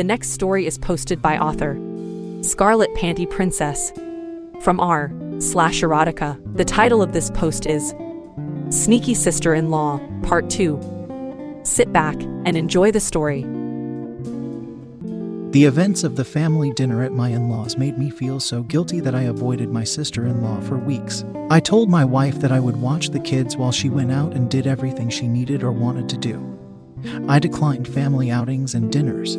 The next story is posted by author Scarlet Panty Princess from r slash erotica. The title of this post is Sneaky Sister in Law, Part 2. Sit back and enjoy the story. The events of the family dinner at my in laws made me feel so guilty that I avoided my sister in law for weeks. I told my wife that I would watch the kids while she went out and did everything she needed or wanted to do. I declined family outings and dinners.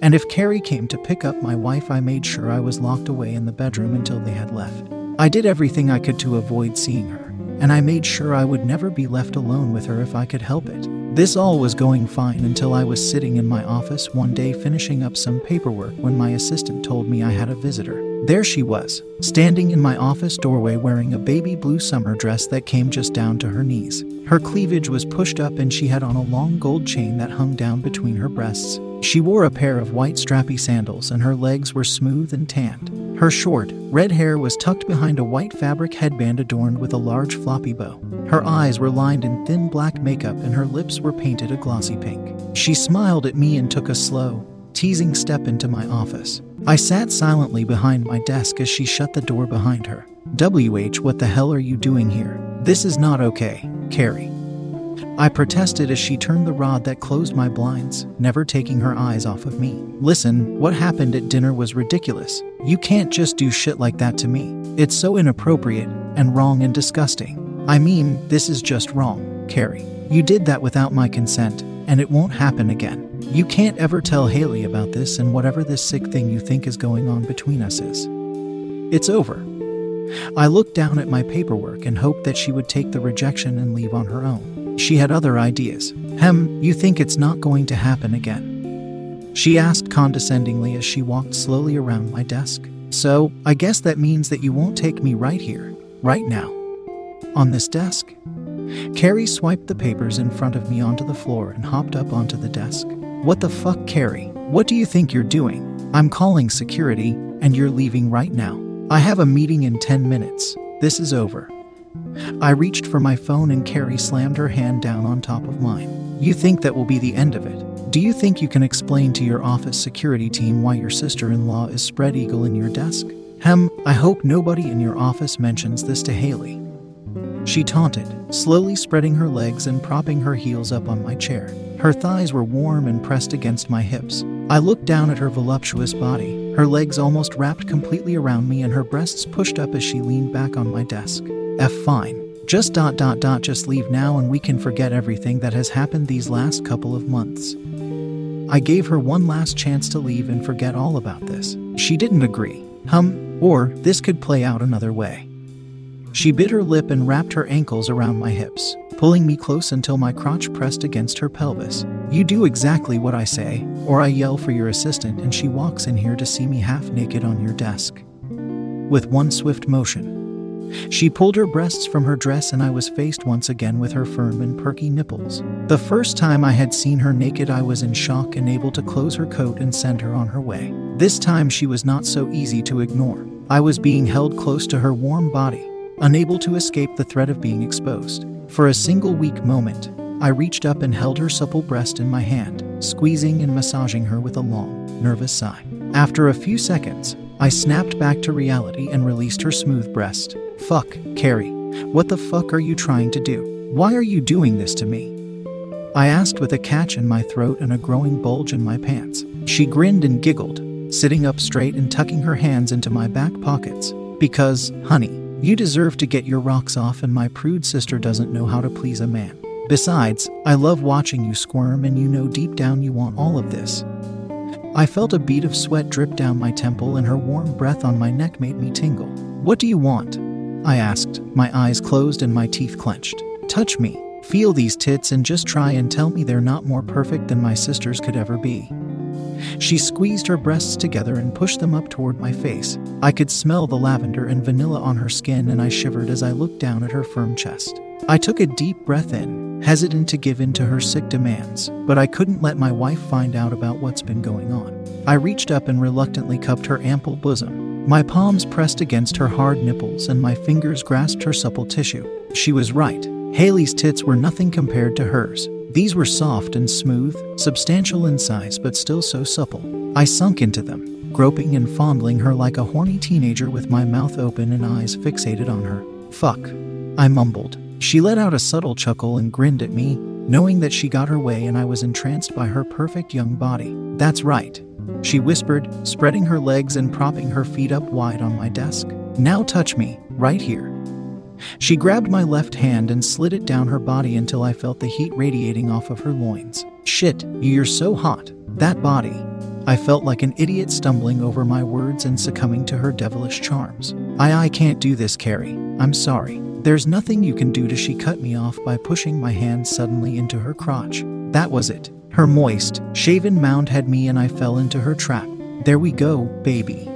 And if Carrie came to pick up my wife, I made sure I was locked away in the bedroom until they had left. I did everything I could to avoid seeing her, and I made sure I would never be left alone with her if I could help it. This all was going fine until I was sitting in my office one day finishing up some paperwork when my assistant told me I had a visitor. There she was, standing in my office doorway wearing a baby blue summer dress that came just down to her knees. Her cleavage was pushed up and she had on a long gold chain that hung down between her breasts. She wore a pair of white strappy sandals and her legs were smooth and tanned. Her short, red hair was tucked behind a white fabric headband adorned with a large floppy bow. Her eyes were lined in thin black makeup and her lips were painted a glossy pink. She smiled at me and took a slow, teasing step into my office. I sat silently behind my desk as she shut the door behind her. WH, what the hell are you doing here? This is not okay, Carrie. I protested as she turned the rod that closed my blinds, never taking her eyes off of me. Listen, what happened at dinner was ridiculous. You can't just do shit like that to me. It's so inappropriate and wrong and disgusting. I mean, this is just wrong, Carrie. You did that without my consent, and it won't happen again. You can't ever tell Haley about this, and whatever this sick thing you think is going on between us is. It's over. I looked down at my paperwork and hoped that she would take the rejection and leave on her own. She had other ideas. Hem, you think it's not going to happen again? She asked condescendingly as she walked slowly around my desk. So, I guess that means that you won't take me right here, right now. On this desk? Carrie swiped the papers in front of me onto the floor and hopped up onto the desk. What the fuck, Carrie? What do you think you're doing? I'm calling security, and you're leaving right now. I have a meeting in 10 minutes. This is over. I reached for my phone and Carrie slammed her hand down on top of mine. You think that will be the end of it? Do you think you can explain to your office security team why your sister in law is spread eagle in your desk? Hem, I hope nobody in your office mentions this to Haley. She taunted, slowly spreading her legs and propping her heels up on my chair. Her thighs were warm and pressed against my hips. I looked down at her voluptuous body, her legs almost wrapped completely around me and her breasts pushed up as she leaned back on my desk. F fine. Just dot dot dot just leave now and we can forget everything that has happened these last couple of months. I gave her one last chance to leave and forget all about this. She didn't agree. Hum, or this could play out another way. She bit her lip and wrapped her ankles around my hips, pulling me close until my crotch pressed against her pelvis. You do exactly what I say, or I yell for your assistant and she walks in here to see me half naked on your desk. With one swift motion, she pulled her breasts from her dress, and I was faced once again with her firm and perky nipples. The first time I had seen her naked, I was in shock and able to close her coat and send her on her way. This time, she was not so easy to ignore. I was being held close to her warm body, unable to escape the threat of being exposed. For a single weak moment, I reached up and held her supple breast in my hand, squeezing and massaging her with a long, nervous sigh. After a few seconds, I snapped back to reality and released her smooth breast. Fuck, Carrie. What the fuck are you trying to do? Why are you doing this to me? I asked with a catch in my throat and a growing bulge in my pants. She grinned and giggled, sitting up straight and tucking her hands into my back pockets. Because, honey, you deserve to get your rocks off, and my prude sister doesn't know how to please a man. Besides, I love watching you squirm, and you know deep down you want all of this. I felt a bead of sweat drip down my temple, and her warm breath on my neck made me tingle. What do you want? I asked, my eyes closed and my teeth clenched. Touch me, feel these tits, and just try and tell me they're not more perfect than my sister's could ever be. She squeezed her breasts together and pushed them up toward my face. I could smell the lavender and vanilla on her skin, and I shivered as I looked down at her firm chest. I took a deep breath in, hesitant to give in to her sick demands, but I couldn't let my wife find out about what's been going on. I reached up and reluctantly cupped her ample bosom. My palms pressed against her hard nipples, and my fingers grasped her supple tissue. She was right. Haley's tits were nothing compared to hers. These were soft and smooth, substantial in size, but still so supple. I sunk into them, groping and fondling her like a horny teenager with my mouth open and eyes fixated on her. Fuck. I mumbled. She let out a subtle chuckle and grinned at me, knowing that she got her way and I was entranced by her perfect young body. That's right. She whispered, spreading her legs and propping her feet up wide on my desk. Now touch me, right here. She grabbed my left hand and slid it down her body until I felt the heat radiating off of her loins. Shit, you're so hot. That body. I felt like an idiot stumbling over my words and succumbing to her devilish charms. I I can't do this, Carrie. I'm sorry. There's nothing you can do to she cut me off by pushing my hand suddenly into her crotch. That was it. Her moist, shaven mound had me and I fell into her trap. There we go, baby.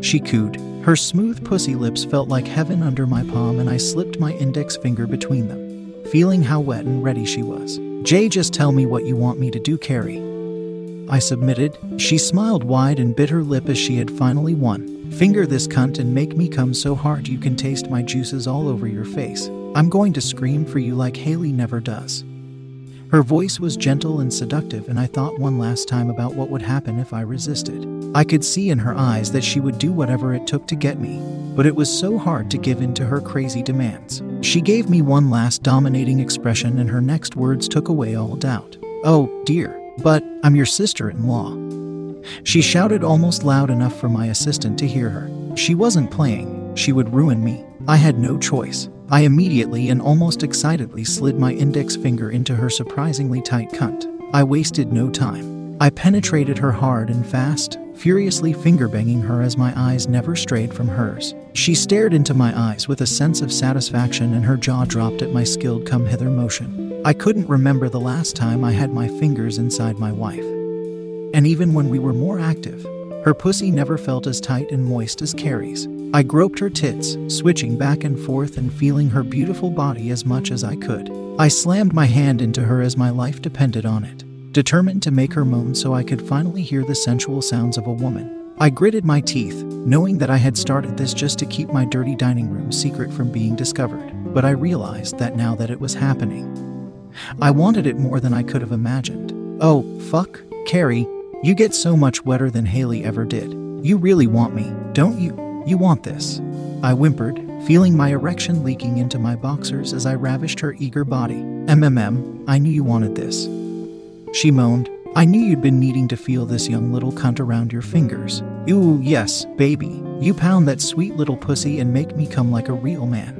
She cooed. Her smooth pussy lips felt like heaven under my palm, and I slipped my index finger between them, feeling how wet and ready she was. Jay, just tell me what you want me to do, Carrie. I submitted. She smiled wide and bit her lip as she had finally won. Finger this cunt and make me come so hard you can taste my juices all over your face. I'm going to scream for you like Haley never does. Her voice was gentle and seductive, and I thought one last time about what would happen if I resisted. I could see in her eyes that she would do whatever it took to get me, but it was so hard to give in to her crazy demands. She gave me one last dominating expression, and her next words took away all doubt. Oh, dear, but I'm your sister in law. She shouted almost loud enough for my assistant to hear her. She wasn't playing, she would ruin me. I had no choice. I immediately and almost excitedly slid my index finger into her surprisingly tight cunt. I wasted no time. I penetrated her hard and fast, furiously finger banging her as my eyes never strayed from hers. She stared into my eyes with a sense of satisfaction and her jaw dropped at my skilled come hither motion. I couldn't remember the last time I had my fingers inside my wife. And even when we were more active, her pussy never felt as tight and moist as Carrie's. I groped her tits, switching back and forth and feeling her beautiful body as much as I could. I slammed my hand into her as my life depended on it, determined to make her moan so I could finally hear the sensual sounds of a woman. I gritted my teeth, knowing that I had started this just to keep my dirty dining room secret from being discovered, but I realized that now that it was happening. I wanted it more than I could have imagined. Oh, fuck, Carrie, you get so much wetter than Haley ever did. You really want me, don't you? You want this. I whimpered, feeling my erection leaking into my boxers as I ravished her eager body. MMM, I knew you wanted this. She moaned, I knew you'd been needing to feel this young little cunt around your fingers. Ooh, yes, baby. You pound that sweet little pussy and make me come like a real man.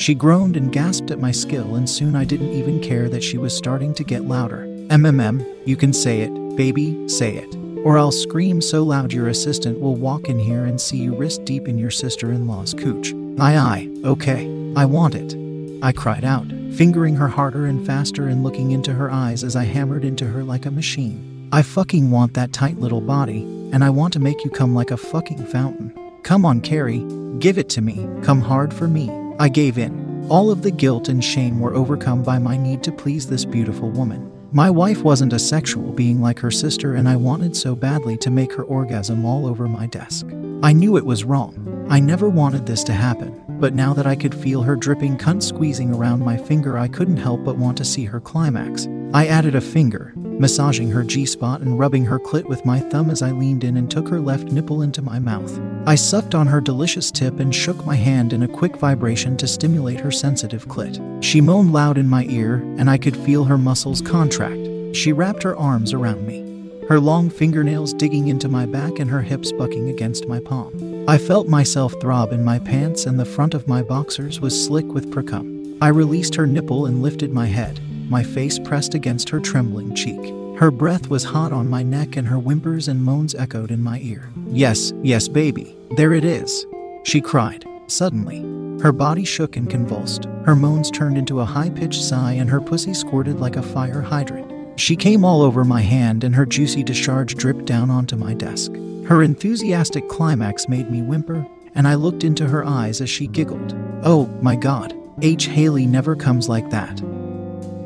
She groaned and gasped at my skill, and soon I didn't even care that she was starting to get louder. MMM, you can say it, baby, say it or I'll scream so loud your assistant will walk in here and see you wrist deep in your sister in law's cooch. Aye, aye, okay, I want it. I cried out, fingering her harder and faster and looking into her eyes as I hammered into her like a machine. I fucking want that tight little body, and I want to make you come like a fucking fountain. Come on, Carrie, give it to me, come hard for me. I gave in. All of the guilt and shame were overcome by my need to please this beautiful woman. My wife wasn't a sexual being like her sister, and I wanted so badly to make her orgasm all over my desk. I knew it was wrong. I never wanted this to happen, but now that I could feel her dripping cunt squeezing around my finger, I couldn't help but want to see her climax. I added a finger, massaging her G spot and rubbing her clit with my thumb as I leaned in and took her left nipple into my mouth. I sucked on her delicious tip and shook my hand in a quick vibration to stimulate her sensitive clit. She moaned loud in my ear, and I could feel her muscles contract. She wrapped her arms around me, her long fingernails digging into my back and her hips bucking against my palm. I felt myself throb in my pants, and the front of my boxers was slick with precum. I released her nipple and lifted my head, my face pressed against her trembling cheek. Her breath was hot on my neck, and her whimpers and moans echoed in my ear. Yes, yes, baby, there it is, she cried, suddenly. Her body shook and convulsed. Her moans turned into a high pitched sigh, and her pussy squirted like a fire hydrant. She came all over my hand, and her juicy discharge dripped down onto my desk. Her enthusiastic climax made me whimper, and I looked into her eyes as she giggled. Oh, my God, H. Haley never comes like that.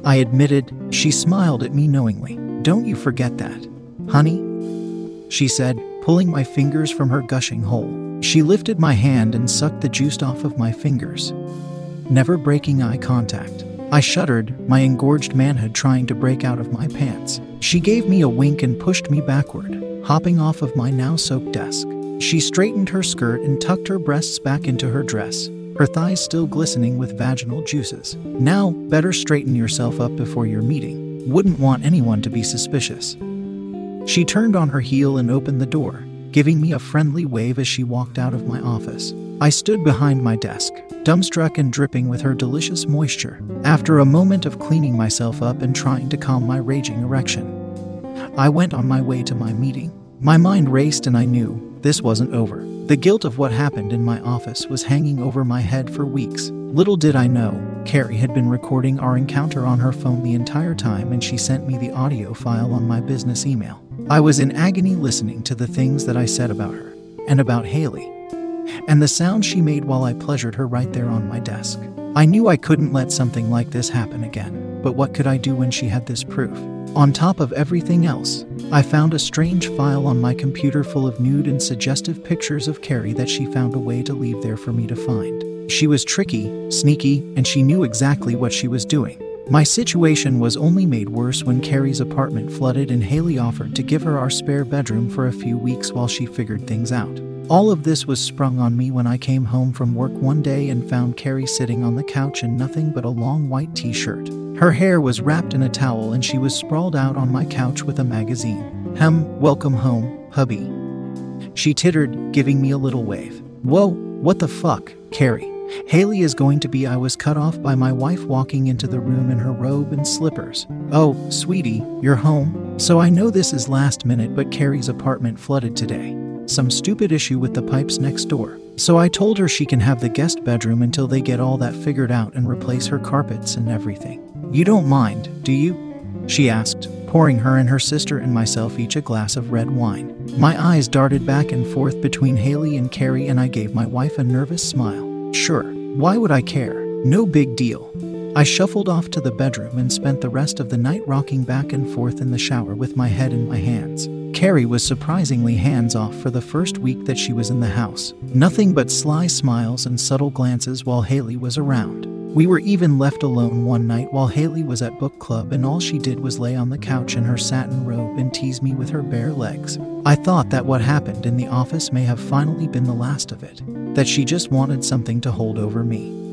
I admitted, she smiled at me knowingly. Don't you forget that, honey? She said, pulling my fingers from her gushing hole. She lifted my hand and sucked the juice off of my fingers, never breaking eye contact. I shuddered, my engorged manhood trying to break out of my pants. She gave me a wink and pushed me backward, hopping off of my now soaked desk. She straightened her skirt and tucked her breasts back into her dress, her thighs still glistening with vaginal juices. Now, better straighten yourself up before your meeting. Wouldn't want anyone to be suspicious. She turned on her heel and opened the door, giving me a friendly wave as she walked out of my office. I stood behind my desk, dumbstruck and dripping with her delicious moisture, after a moment of cleaning myself up and trying to calm my raging erection. I went on my way to my meeting. My mind raced and I knew this wasn't over. The guilt of what happened in my office was hanging over my head for weeks. Little did I know, Carrie had been recording our encounter on her phone the entire time and she sent me the audio file on my business email. I was in agony listening to the things that I said about her and about Haley, and the sound she made while I pleasured her right there on my desk. I knew I couldn't let something like this happen again, but what could I do when she had this proof? On top of everything else, I found a strange file on my computer full of nude and suggestive pictures of Carrie that she found a way to leave there for me to find. She was tricky, sneaky, and she knew exactly what she was doing. My situation was only made worse when Carrie's apartment flooded and Haley offered to give her our spare bedroom for a few weeks while she figured things out. All of this was sprung on me when I came home from work one day and found Carrie sitting on the couch in nothing but a long white t shirt. Her hair was wrapped in a towel and she was sprawled out on my couch with a magazine. Hem, welcome home, hubby. She tittered, giving me a little wave. Whoa, what the fuck, Carrie? Haley is going to be. I was cut off by my wife walking into the room in her robe and slippers. Oh, sweetie, you're home? So I know this is last minute, but Carrie's apartment flooded today. Some stupid issue with the pipes next door. So I told her she can have the guest bedroom until they get all that figured out and replace her carpets and everything. You don't mind, do you? She asked, pouring her and her sister and myself each a glass of red wine. My eyes darted back and forth between Haley and Carrie, and I gave my wife a nervous smile. Sure, why would I care? No big deal. I shuffled off to the bedroom and spent the rest of the night rocking back and forth in the shower with my head in my hands. Carrie was surprisingly hands off for the first week that she was in the house. Nothing but sly smiles and subtle glances while Haley was around. We were even left alone one night while Haley was at book club, and all she did was lay on the couch in her satin robe and tease me with her bare legs. I thought that what happened in the office may have finally been the last of it, that she just wanted something to hold over me.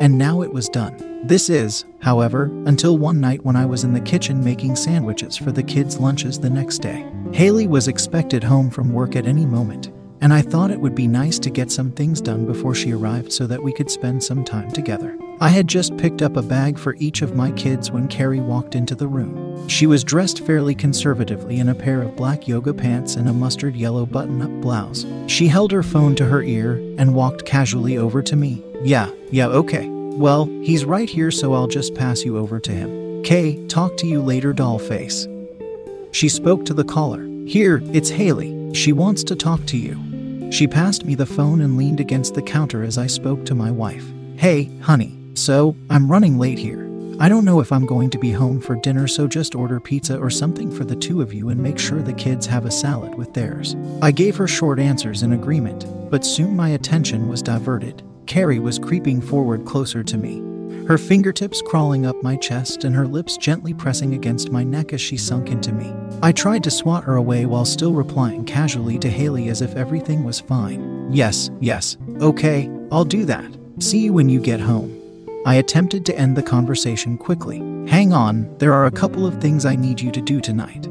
And now it was done. This is, however, until one night when I was in the kitchen making sandwiches for the kids' lunches the next day. Haley was expected home from work at any moment, and I thought it would be nice to get some things done before she arrived so that we could spend some time together. I had just picked up a bag for each of my kids when Carrie walked into the room. She was dressed fairly conservatively in a pair of black yoga pants and a mustard yellow button up blouse. She held her phone to her ear and walked casually over to me. Yeah, yeah, okay. Well, he's right here, so I'll just pass you over to him. Kay, talk to you later, doll face. She spoke to the caller. Here, it's Haley. She wants to talk to you. She passed me the phone and leaned against the counter as I spoke to my wife. Hey, honey. So, I'm running late here. I don't know if I'm going to be home for dinner, so just order pizza or something for the two of you and make sure the kids have a salad with theirs. I gave her short answers in agreement, but soon my attention was diverted. Carrie was creeping forward closer to me, her fingertips crawling up my chest and her lips gently pressing against my neck as she sunk into me. I tried to swat her away while still replying casually to Haley as if everything was fine. Yes, yes, okay, I'll do that. See you when you get home. I attempted to end the conversation quickly. Hang on, there are a couple of things I need you to do tonight.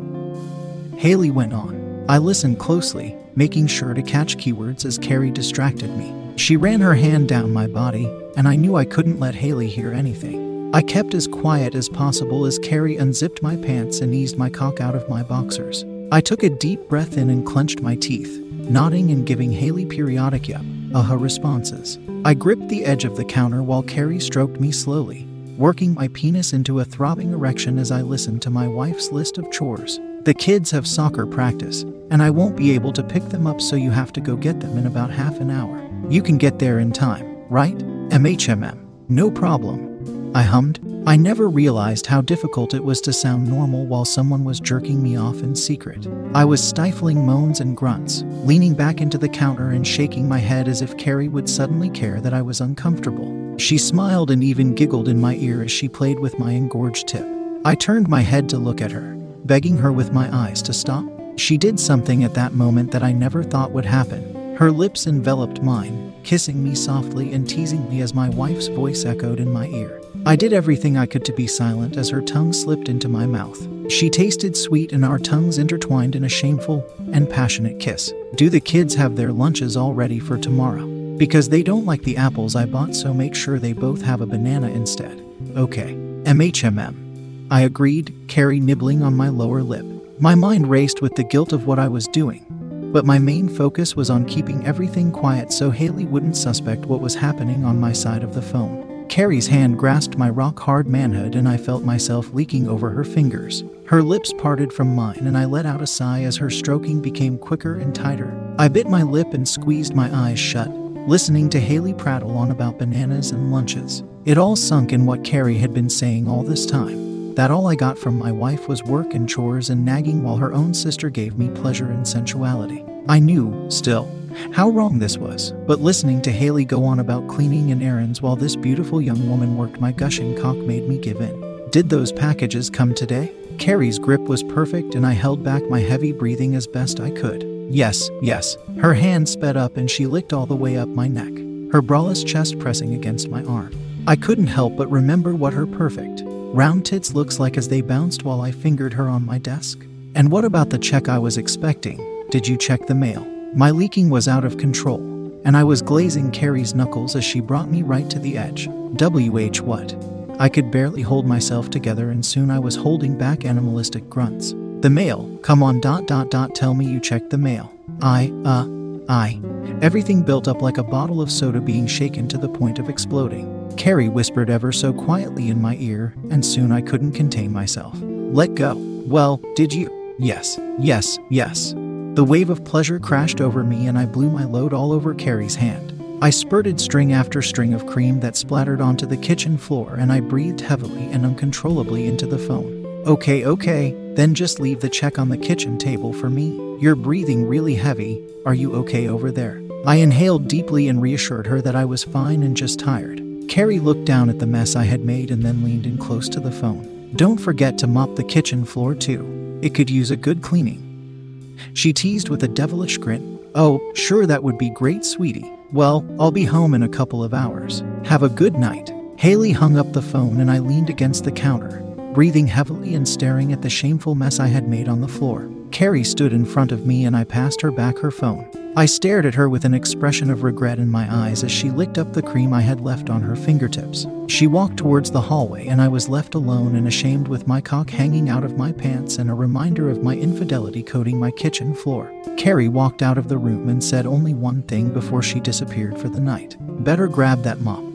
Haley went on. I listened closely, making sure to catch keywords as Carrie distracted me. She ran her hand down my body, and I knew I couldn't let Haley hear anything. I kept as quiet as possible as Carrie unzipped my pants and eased my cock out of my boxers. I took a deep breath in and clenched my teeth, nodding and giving Haley periodic yup, aha uh-huh responses. I gripped the edge of the counter while Carrie stroked me slowly, working my penis into a throbbing erection as I listened to my wife's list of chores. The kids have soccer practice, and I won't be able to pick them up, so you have to go get them in about half an hour. You can get there in time, right? MHMM. No problem. I hummed. I never realized how difficult it was to sound normal while someone was jerking me off in secret. I was stifling moans and grunts, leaning back into the counter and shaking my head as if Carrie would suddenly care that I was uncomfortable. She smiled and even giggled in my ear as she played with my engorged tip. I turned my head to look at her, begging her with my eyes to stop. She did something at that moment that I never thought would happen. Her lips enveloped mine, kissing me softly and teasing me as my wife's voice echoed in my ear. I did everything I could to be silent as her tongue slipped into my mouth. She tasted sweet and our tongues intertwined in a shameful and passionate kiss. Do the kids have their lunches all ready for tomorrow? Because they don't like the apples I bought, so make sure they both have a banana instead. Okay. MHMM. I agreed, Carrie nibbling on my lower lip. My mind raced with the guilt of what I was doing, but my main focus was on keeping everything quiet so Haley wouldn't suspect what was happening on my side of the phone. Carrie's hand grasped my rock hard manhood, and I felt myself leaking over her fingers. Her lips parted from mine, and I let out a sigh as her stroking became quicker and tighter. I bit my lip and squeezed my eyes shut, listening to Haley prattle on about bananas and lunches. It all sunk in what Carrie had been saying all this time. That all I got from my wife was work and chores and nagging while her own sister gave me pleasure and sensuality. I knew, still, how wrong this was, but listening to Haley go on about cleaning and errands while this beautiful young woman worked my gushing cock made me give in. Did those packages come today? Carrie's grip was perfect, and I held back my heavy breathing as best I could. Yes, yes. Her hand sped up and she licked all the way up my neck, her braless chest pressing against my arm. I couldn't help but remember what her perfect, round tits looks like as they bounced while I fingered her on my desk. And what about the check I was expecting? Did you check the mail? My leaking was out of control, and I was glazing Carrie's knuckles as she brought me right to the edge. WH what? I could barely hold myself together, and soon I was holding back animalistic grunts. The mail, come on, dot, dot, dot, tell me you checked the mail. I, uh, I. Everything built up like a bottle of soda being shaken to the point of exploding. Carrie whispered ever so quietly in my ear, and soon I couldn't contain myself. Let go. Well, did you? Yes, yes, yes. The wave of pleasure crashed over me and I blew my load all over Carrie's hand. I spurted string after string of cream that splattered onto the kitchen floor and I breathed heavily and uncontrollably into the phone. Okay, okay, then just leave the check on the kitchen table for me. You're breathing really heavy. Are you okay over there? I inhaled deeply and reassured her that I was fine and just tired. Carrie looked down at the mess I had made and then leaned in close to the phone. Don't forget to mop the kitchen floor too. It could use a good cleaning. She teased with a devilish grin. Oh, sure, that would be great, sweetie. Well, I'll be home in a couple of hours. Have a good night. Haley hung up the phone and I leaned against the counter, breathing heavily and staring at the shameful mess I had made on the floor. Carrie stood in front of me and I passed her back her phone. I stared at her with an expression of regret in my eyes as she licked up the cream I had left on her fingertips. She walked towards the hallway, and I was left alone and ashamed with my cock hanging out of my pants and a reminder of my infidelity coating my kitchen floor. Carrie walked out of the room and said only one thing before she disappeared for the night Better grab that mop.